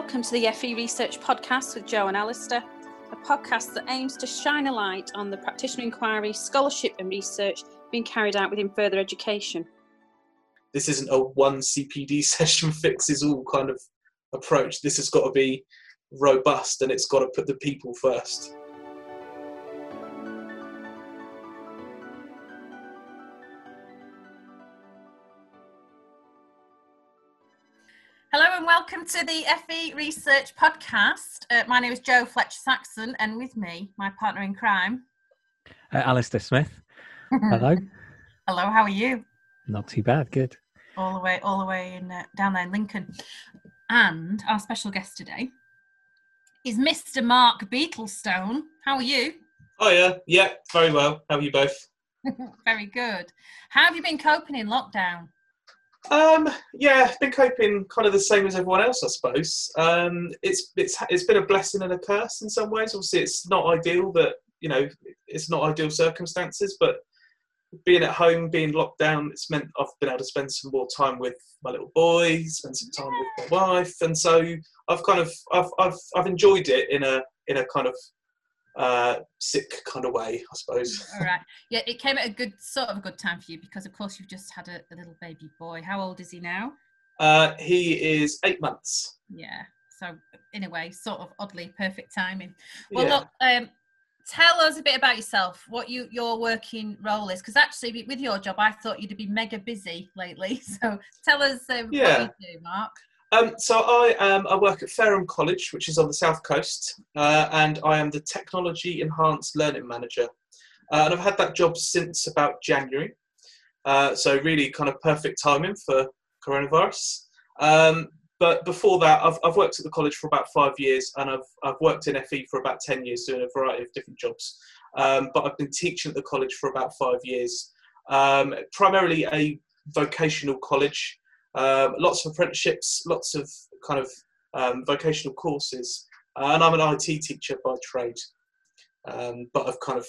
Welcome to the FE Research Podcast with Joe and Alistair, a podcast that aims to shine a light on the practitioner inquiry, scholarship, and research being carried out within further education. This isn't a one CPD session fixes all kind of approach. This has got to be robust and it's got to put the people first. Welcome to the FE Research Podcast. Uh, my name is Joe Fletcher Saxon, and with me, my partner in crime, uh, Alistair Smith. Hello. Hello. How are you? Not too bad. Good. All the way, all the way in uh, down there in Lincoln, and our special guest today is Mr. Mark Beetlestone. How are you? Oh yeah, yeah, very well. How are you both? very good. How have you been coping in lockdown? Um, yeah, been coping kind of the same as everyone else, I suppose. Um, it's it's it's been a blessing and a curse in some ways. Obviously, it's not ideal that you know it's not ideal circumstances, but being at home, being locked down, it's meant I've been able to spend some more time with my little boy, spend some time with my wife, and so I've kind of I've I've I've enjoyed it in a in a kind of uh, sick kind of way, I suppose. All right. Yeah, it came at a good sort of a good time for you because, of course, you've just had a, a little baby boy. How old is he now? Uh, he is eight months. Yeah. So, in a way, sort of oddly perfect timing. Well, yeah. look, um, tell us a bit about yourself. What you your working role is, because actually, with your job, I thought you'd be mega busy lately. So, tell us um, yeah. what you do, Mark. Um, so I um, I work at Fareham College, which is on the south coast, uh, and I am the Technology Enhanced Learning Manager. Uh, and I've had that job since about January. Uh, so really kind of perfect timing for coronavirus. Um, but before that, I've, I've worked at the college for about five years, and I've I've worked in FE for about ten years, doing a variety of different jobs. Um, but I've been teaching at the college for about five years, um, primarily a vocational college. Um, lots of apprenticeships, lots of kind of um, vocational courses, uh, and I'm an IT teacher by trade. Um, but I've kind of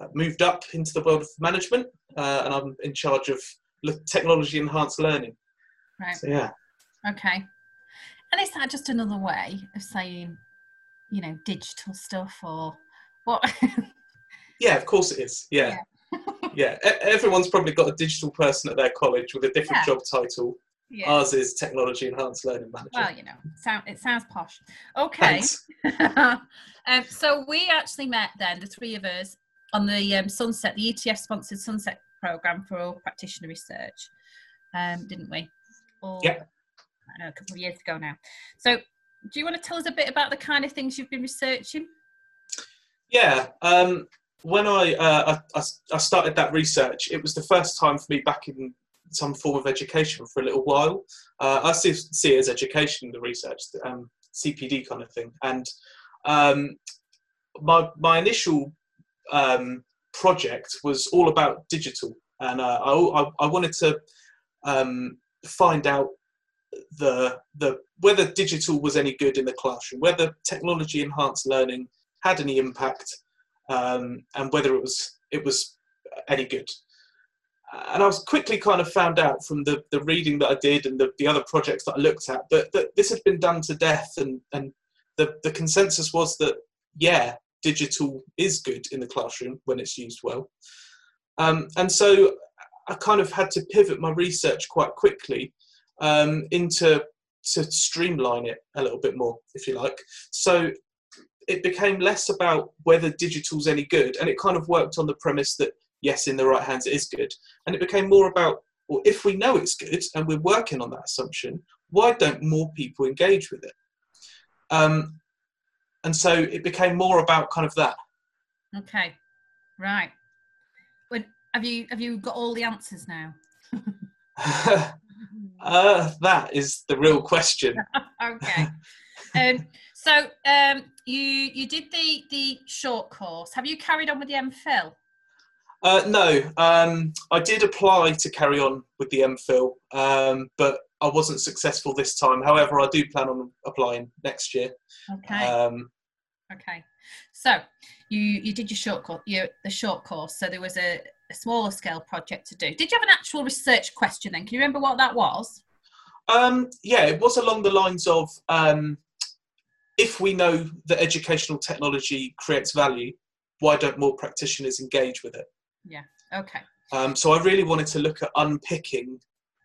uh, moved up into the world of management, uh, and I'm in charge of technology enhanced learning. Right. So, yeah. Okay. And is that just another way of saying, you know, digital stuff or what? yeah, of course it is. Yeah. Yeah. yeah. everyone's probably got a digital person at their college with a different yeah. job title. Yeah. Ours is technology enhanced learning manager. Well, you know, sound, it sounds posh. Okay. um, so we actually met then, the three of us, on the um, SUNCETT, the ETF sponsored SUNCETT program for all practitioner research, um, didn't we? Or, yeah. I know, a couple of years ago now. So, do you want to tell us a bit about the kind of things you've been researching? Yeah. Um, when I, uh, I, I started that research, it was the first time for me back in some form of education for a little while. Uh, I see, see it as education, the research, um, CPD kind of thing. And um, my, my initial um, project was all about digital. And uh, I, I, wanted to um, find out the, the, whether digital was any good in the classroom, whether technology enhanced learning had any impact, um, and whether it was, it was any good and I was quickly kind of found out from the, the reading that I did and the, the other projects that I looked at that, that this had been done to death and, and the, the consensus was that yeah digital is good in the classroom when it's used well. Um, and so I kind of had to pivot my research quite quickly um, into to streamline it a little bit more if you like. So it became less about whether digital's any good and it kind of worked on the premise that yes, in the right hands, it is good. And it became more about, well, if we know it's good and we're working on that assumption, why don't more people engage with it? Um, and so it became more about kind of that. Okay, right. But have you have you got all the answers now? uh, that is the real question. okay. Um, so um, you you did the the short course. Have you carried on with the MPhil? Uh, no, um, I did apply to carry on with the MPhil, um, but I wasn't successful this time. However, I do plan on applying next year. Okay. Um, okay. So you you did your short course, you, the short course. So there was a, a, smaller scale project to do. Did you have an actual research question then? Can you remember what that was? Um, yeah, it was along the lines of um, if we know that educational technology creates value, why don't more practitioners engage with it? Yeah. Okay. Um, so I really wanted to look at unpicking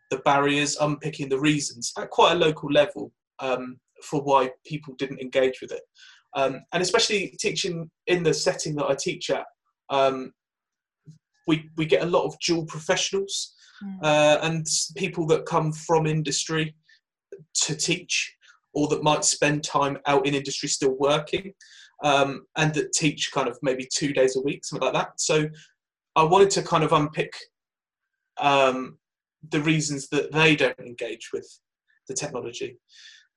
the barriers, unpicking the reasons at quite a local level um, for why people didn't engage with it. Um, and especially teaching in the setting that I teach at, um, we, we get a lot of dual professionals mm. uh, and people that come from industry to teach or that might spend time out in industry still working um, and that teach kind of maybe two days a week, something like that. So I wanted to kind of unpick um, the reasons that they don't engage with the technology,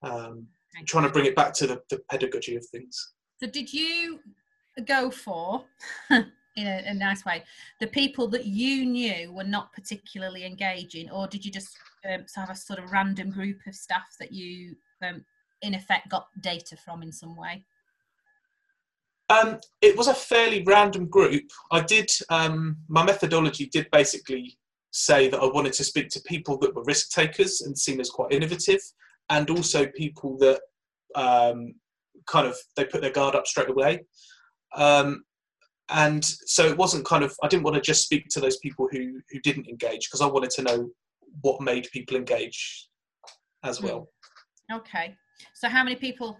um, trying to bring it back to the, the, pedagogy of things. So, did you go for, in a, a, nice way, the people that you knew were not particularly engaging, or did you just um, have a sort of random group of staff that you, um, in effect, got data from in some way? Um, it was a fairly random group. I did um, my methodology did basically say that I wanted to speak to people that were risk takers and seen as quite innovative, and also people that um, kind of they put their guard up straight away. Um, and so it wasn't kind of I didn't want to just speak to those people who who didn't engage because I wanted to know what made people engage as hmm. well. Okay. So how many people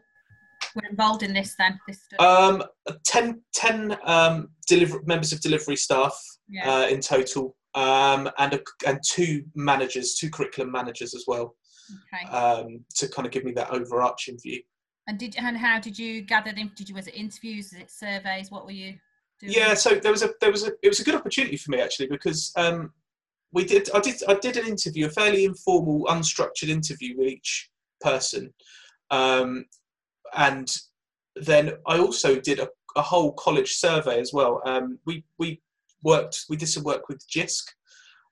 were involved in this then? This um, 10, 10 um, deliver, members of delivery staff yeah. uh, in total, um, and a, and two managers, two curriculum managers as well, okay. um, to kind of give me that overarching view. And did and how did you gather them? Did you was it interviews? Was it surveys? What were you? Doing? Yeah, so there was a there was a it was a good opportunity for me actually because um, we did I did I did an interview, a fairly informal, unstructured interview with each person, um, and then I also did a, a whole college survey as well. Um, we we worked we did some work with JISC,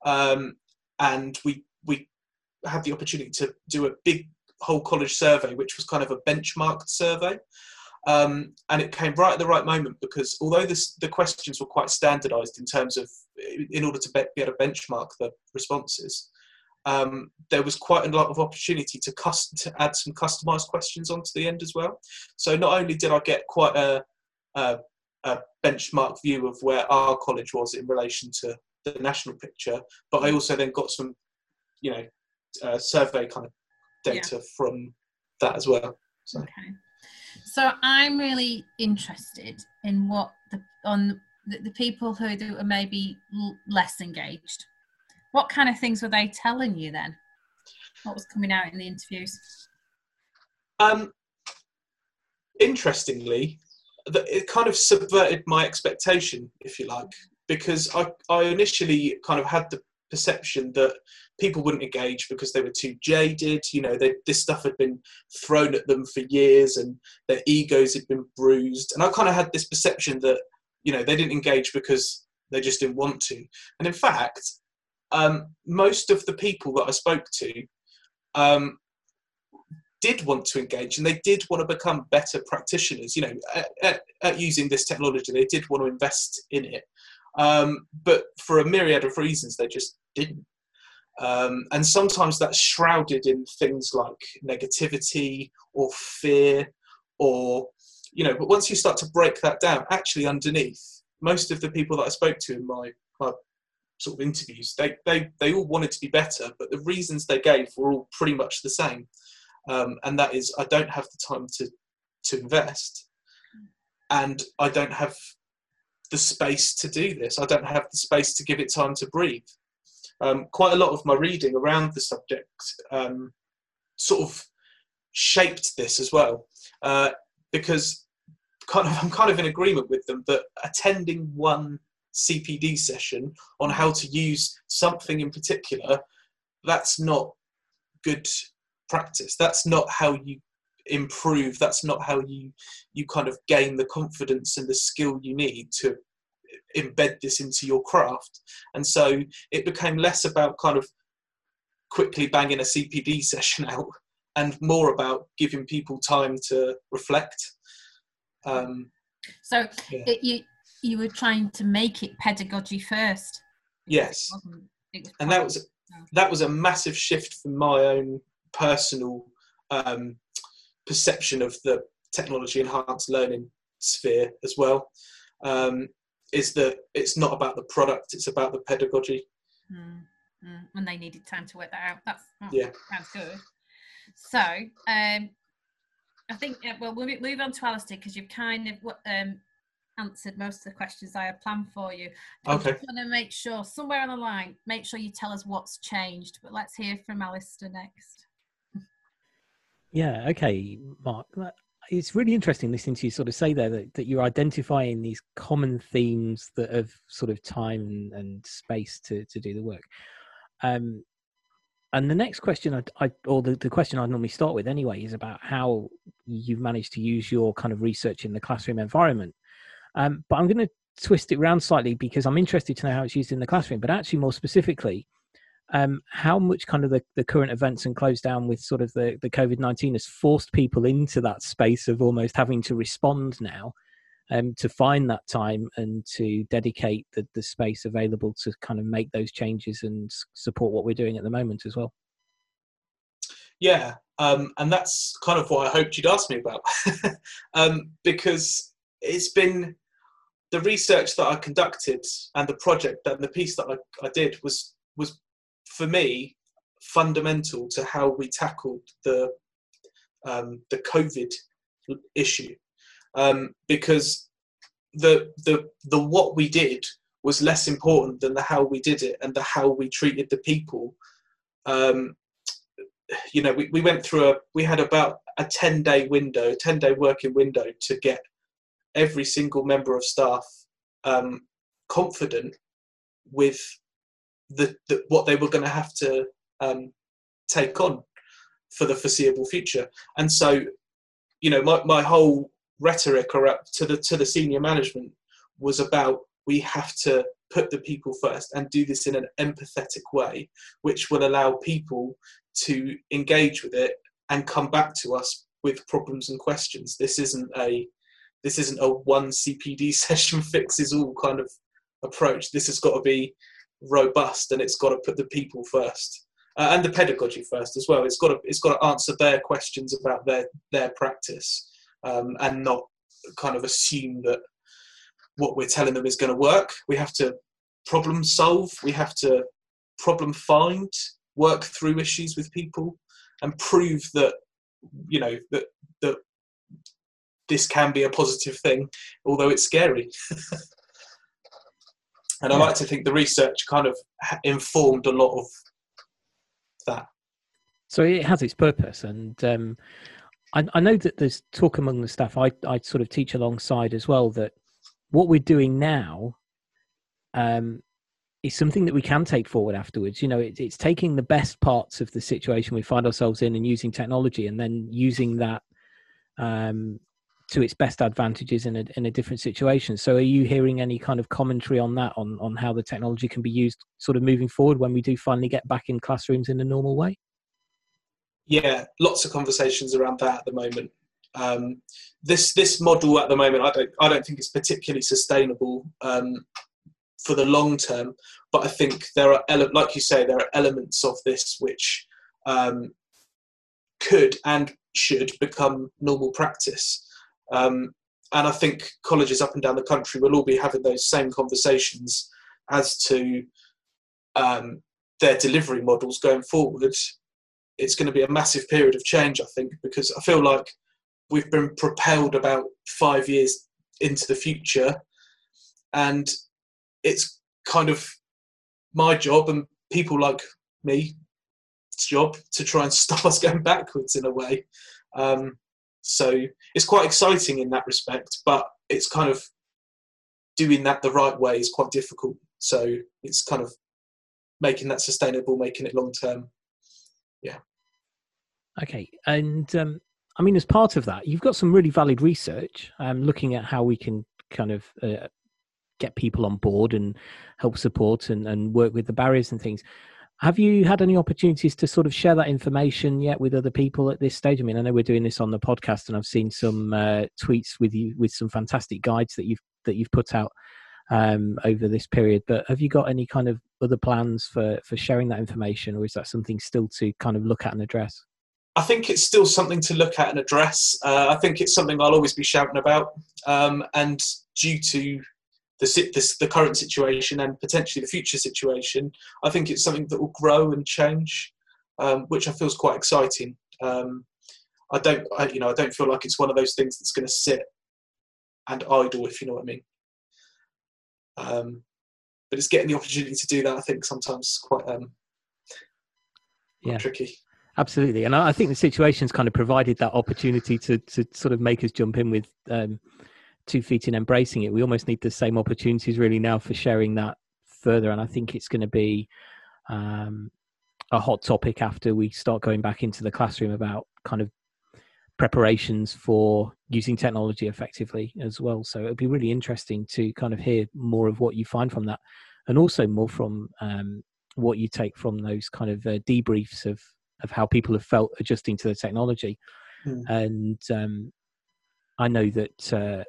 um, and we we had the opportunity to do a big whole college survey, which was kind of a benchmarked survey. Um, and it came right at the right moment because although this, the questions were quite standardized in terms of in order to be, be able to benchmark the responses, um, there was quite a lot of opportunity to, cust- to add some customized questions onto the end as well. So not only did I get quite a, a, a benchmark view of where our college was in relation to the national picture, but I also then got some, you know, uh, survey kind of data yeah. from that as well. So. Okay. So I'm really interested in what the on the, the people who are maybe less engaged what kind of things were they telling you then? What was coming out in the interviews? Um, interestingly, it kind of subverted my expectation, if you like, because I, I initially kind of had the perception that people wouldn't engage because they were too jaded. You know, they, this stuff had been thrown at them for years and their egos had been bruised. And I kind of had this perception that, you know, they didn't engage because they just didn't want to. And in fact, um, most of the people that I spoke to um, did want to engage and they did want to become better practitioners, you know, at, at, at using this technology. They did want to invest in it. Um, but for a myriad of reasons, they just didn't. Um, and sometimes that's shrouded in things like negativity or fear or, you know, but once you start to break that down, actually underneath, most of the people that I spoke to in my, my sort of interviews, they, they, they all wanted to be better, but the reasons they gave were all pretty much the same. Um, and that is, I don't have the time to, to invest, and I don't have the space to do this. I don't have the space to give it time to breathe. Um, quite a lot of my reading around the subject um, sort of shaped this as well, uh, because kind of I'm kind of in agreement with them that attending one CPD session on how to use something in particular, that's not good practice. That's not how you improve. That's not how you you kind of gain the confidence and the skill you need to embed this into your craft. And so it became less about kind of quickly banging a CPD session out and more about giving people time to reflect. Um, so yeah. it, you you were trying to make it pedagogy first. Yes, it and that was that was a massive shift from my own personal um, perception of the technology enhanced learning sphere as well. Um, is that it's not about the product; it's about the pedagogy. Mm, mm, and they needed time to work that out. That's oh, yeah, sounds good. So, um, I think well, we'll move on to Alistair because you've kind of um, answered most of the questions I had planned for you. I okay. just want to make sure somewhere on the line, make sure you tell us what's changed. But let's hear from Alistair next. Yeah. Okay, Mark it's really interesting listening to you sort of say there that, that you're identifying these common themes that have sort of time and, and space to, to do the work. Um, and the next question, I, I or the, the question I normally start with anyway, is about how you've managed to use your kind of research in the classroom environment. Um, but I'm going to twist it around slightly because I'm interested to know how it's used in the classroom. But actually, more specifically, um, how much kind of the, the current events and close down with sort of the, the COVID 19 has forced people into that space of almost having to respond now um, to find that time and to dedicate the, the space available to kind of make those changes and support what we're doing at the moment as well. Yeah, um, and that's kind of what I hoped you'd ask me about um, because it's been the research that I conducted and the project and the piece that I, I did was was for me, fundamental to how we tackled the um, the COVID issue, um, because the the the what we did was less important than the how we did it and the how we treated the people. Um, you know, we, we went through a we had about a ten day window, ten day working window to get every single member of staff um, confident with the, the what they were going to have to um, take on for the foreseeable future. And so, you know, my, my whole rhetoric or to the to the senior management was about we have to put the people first and do this in an empathetic way, which will allow people to engage with it and come back to us with problems and questions. This isn't a this isn't a one CPD session fixes all kind of approach. This has got to be robust and it's got to put the people first uh, and the pedagogy first as well. It's got to it's got to answer their questions about their their practice um, and not kind of assume that what we're telling them is going to work. We have to problem solve. We have to problem find, work through issues with people, and prove that you know that that this can be a positive thing, although it's scary. And I like to think the research kind of informed a lot of that. So it has its purpose, and um, I, I, know that there's talk among the staff. I, I sort of teach alongside as well that what we're doing now um, is something that we can take forward afterwards. You know, it, it's taking the best parts of the situation we find ourselves in and using technology, and then using that um, to its best advantages in a in a different situation. So, are you hearing any kind of commentary on that, on on how the technology can be used, sort of moving forward when we do finally get back in classrooms in a normal way? Yeah, lots of conversations around that at the moment. Um, this this model at the moment, I don't I don't think it's particularly sustainable um, for the long term. But I think there are ele- like you say, there are elements of this which um, could and should become normal practice. Um, and I think colleges up and down the country will all be having those same conversations as to um, their delivery models going forward. It's going to be a massive period of change, I think, because I feel like we've been propelled about five years into the future, and it's kind of my job and people like me's job to try and stop us going backwards in a way. Um, so it's quite exciting in that respect, but it's kind of doing that the right way is quite difficult. So it's kind of making that sustainable, making it long term. Yeah. Okay. And um, I mean, as part of that, you've got some really valid research um, looking at how we can kind of uh, get people on board and help support and, and work with the barriers and things. Have you had any opportunities to sort of share that information yet with other people at this stage? I mean, I know we're doing this on the podcast, and I've seen some uh, tweets with you with some fantastic guides that you've that you've put out um, over this period. But have you got any kind of other plans for for sharing that information, or is that something still to kind of look at and address? I think it's still something to look at and address. Uh, I think it's something I'll always be shouting about. Um, and due to the, the, the, current situation and potentially the future situation, I think it's something that will grow and change, um, which I feel is quite exciting. Um, I don't, I, you know, I don't feel like it's one of those things that's going to sit and idle, if you know what I mean. Um, but it's getting the opportunity to do that. I think sometimes quite, um, quite yeah. tricky. Absolutely, and I think the situation's kind of provided that opportunity to to sort of make us jump in with um, two feet in embracing it. We almost need the same opportunities really now for sharing that further, and I think it's going to be um, a hot topic after we start going back into the classroom about kind of preparations for using technology effectively as well. So it'll be really interesting to kind of hear more of what you find from that, and also more from um, what you take from those kind of uh, debriefs of of how people have felt adjusting to the technology. Mm. And um, I know that uh,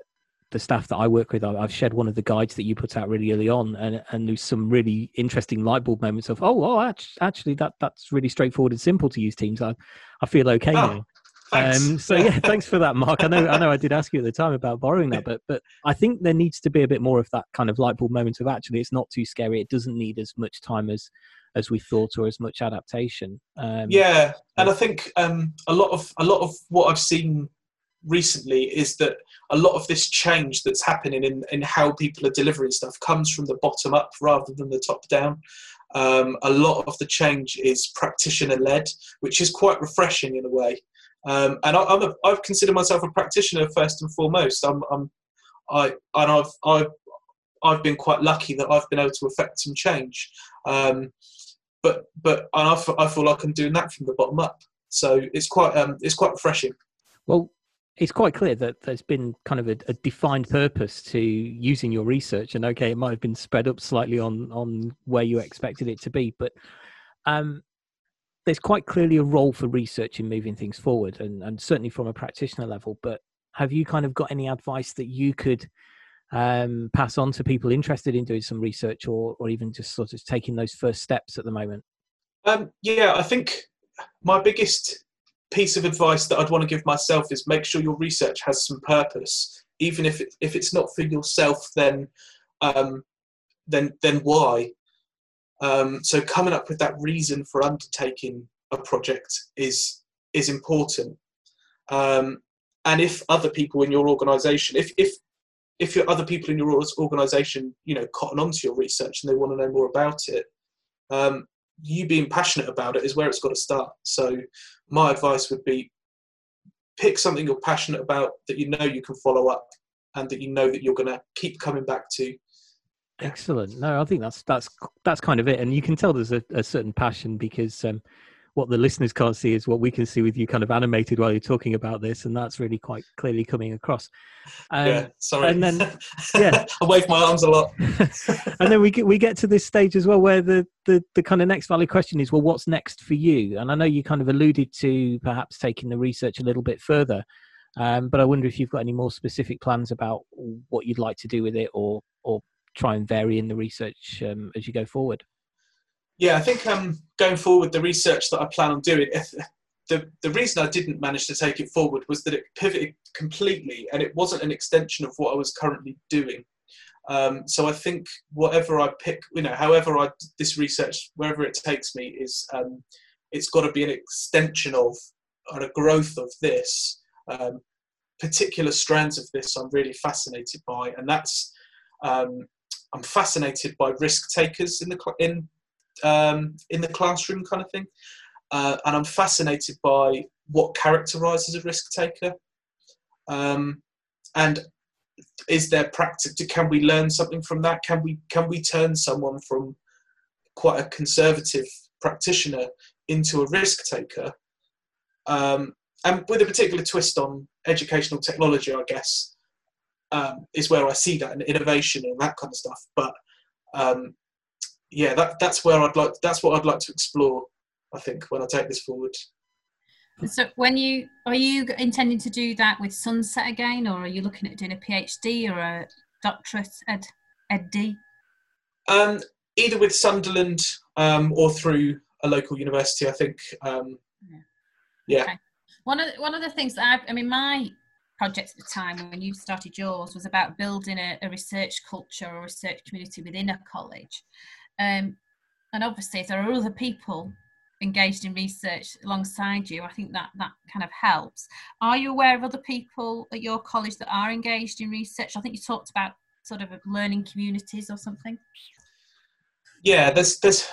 the staff that I work with, I've shared one of the guides that you put out really early on, and and there's some really interesting light bulb moments of, oh, oh, actually, that that's really straightforward and simple to use Teams. I I feel okay oh, now. Um, so yeah, thanks for that, Mark. I know I know I did ask you at the time about borrowing that, but but I think there needs to be a bit more of that kind of light bulb moment of actually, it's not too scary. It doesn't need as much time as as we thought or as much adaptation. Um, yeah, and I think um, a lot of a lot of what I've seen recently is that a lot of this change that's happening in, in how people are delivering stuff comes from the bottom up rather than the top down. Um, a lot of the change is practitioner led, which is quite refreshing in a way. Um, and I, am a, I've considered myself a practitioner first and foremost. I'm, I'm I and I've I've I've been quite lucky that I've been able to affect some change. Um, but but I feel, I feel like I'm doing that from the bottom up. So it's quite um, it's quite refreshing. Well, it's quite clear that there's been kind of a, a, defined purpose to using your research, and okay, it might have been spread up slightly on on where you expected it to be, but um, there's quite clearly a role for research in moving things forward, and, and certainly from a practitioner level. But have you kind of got any advice that you could um, pass on to people interested in doing some research or, or even just sort of taking those first steps at the moment? Um, yeah, I think my biggest piece of advice that I'd want to give myself is make sure your research has some purpose, even if it, if it's not for yourself. Then, um, then then why? Um, so coming up with that reason for undertaking a project is is important. Um, and if other people in your organisation, if if if your other people in your organisation, you know, cotton onto your research and they want to know more about it, um, you being passionate about it is where it's got to start. So, my advice would be pick something you're passionate about that you know you can follow up and that you know that you're going to keep coming back to. Excellent. No, I think that's that's that's kind of it, and you can tell there's a, a certain passion because um, what the listeners can't see is what we can see with you kind of animated while you're talking about this and that's really quite clearly coming across. Um, yeah sorry. and then yeah. I wave my arms a lot. And then we get we get to this stage as well where the, the the kind of next valid question is well what's next for you? And i know you kind of alluded to perhaps taking the research a little bit further um, but i wonder if you've got any more specific plans about what you'd like to do with it or or try and vary in the research um, as you go forward yeah, I think um, going forward, the research that I plan on doing, the, the reason I didn't manage to take it forward was that it pivoted completely and it wasn't an extension of what I was currently doing. Um, so I think whatever I pick, you know, however I this research, wherever it takes me, is um, it's got to be an extension of or a growth of this. Um, particular strands of this I'm really fascinated by, and that's um, I'm fascinated by risk takers in the in um, in the classroom kind of thing. Uh, and I'm fascinated by what characterizes a risk taker. Um, and is there practice? Can we learn something from that? Can we can we turn someone from quite a conservative practitioner into a risk taker? Um, and with a particular twist on educational technology, I guess, um, is where I see that and innovation and that kind of stuff. But um, yeah, that, that's where I'd like. That's what I'd like to explore. I think when I take this forward. So, when you are you intending to do that with SUNCETT again, or are you looking at doing a PhD or a doctorate at EdD? Um, either with Sunderland um, or through a local university. I think um, yeah. Yeah. Okay. One of the, one of the things that I've, I mean, my project at the time when you started yours was about building a, a research culture or research community within a college. Um, and obviously, if there are other people engaged in research alongside you, I think that that kind of helps. Are you aware of other people at your college that are engaged in research? I think you talked about sort of learning communities or something. Yeah, there's there's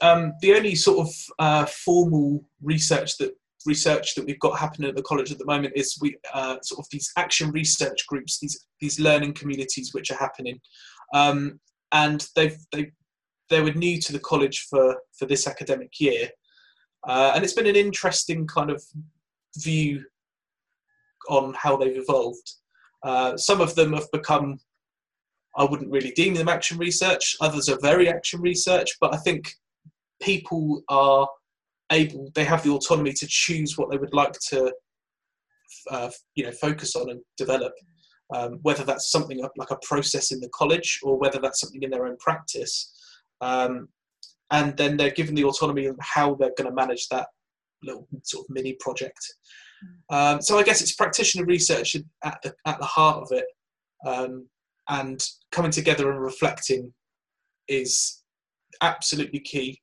um, the only sort of uh, formal research that research that we've got happening at the college at the moment is we uh, sort of these action research groups, these these learning communities which are happening, um, and they've they they were new to the college for for this academic year, uh, and it's been an interesting kind of view on how they've evolved. Uh, some of them have become, I wouldn't really deem them action research. Others are very action research, but I think people are able, they have the autonomy to choose what they would like to, uh, you know, focus on and develop. Um, whether that's something like a process in the college or whether that's something in their own practice. Um, and then they're given the autonomy of how they're going to manage that little sort of mini project. Um, so I guess it's practitioner research at the at the heart of it, um, and coming together and reflecting is absolutely key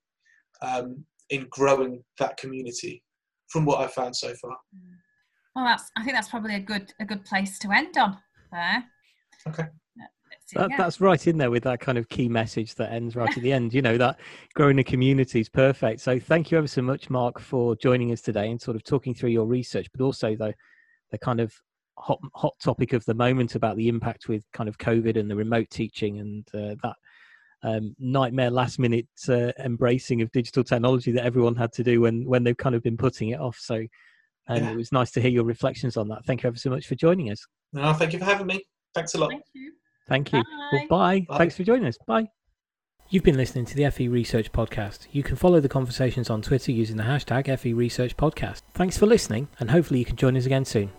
um, in growing that community. From what I've found so far. Well, that's I think that's probably a good a good place to end on there. Okay that, yeah. that's right in there with that kind of key message that ends right at the end. You know that growing a community is perfect. So thank you ever so much, Mark, for joining us today and sort of talking through your research, but also the the kind of hot hot topic of the moment about the impact with kind of COVID and the remote teaching and uh, that um, nightmare last minute uh, embracing of digital technology that everyone had to do when when they've kind of been putting it off. So. And yeah. it was nice to hear your reflections on that. Thank you ever so much for joining us. No, thank you for having me. Thanks a lot. Thank you. Thank you. Bye. Well, bye. bye. Thanks for joining us. Bye. You've been listening to the FE Research Podcast. You can follow the conversations on Twitter using the hashtag FE Research Podcast. Thanks for listening, and hopefully you can join us again soon.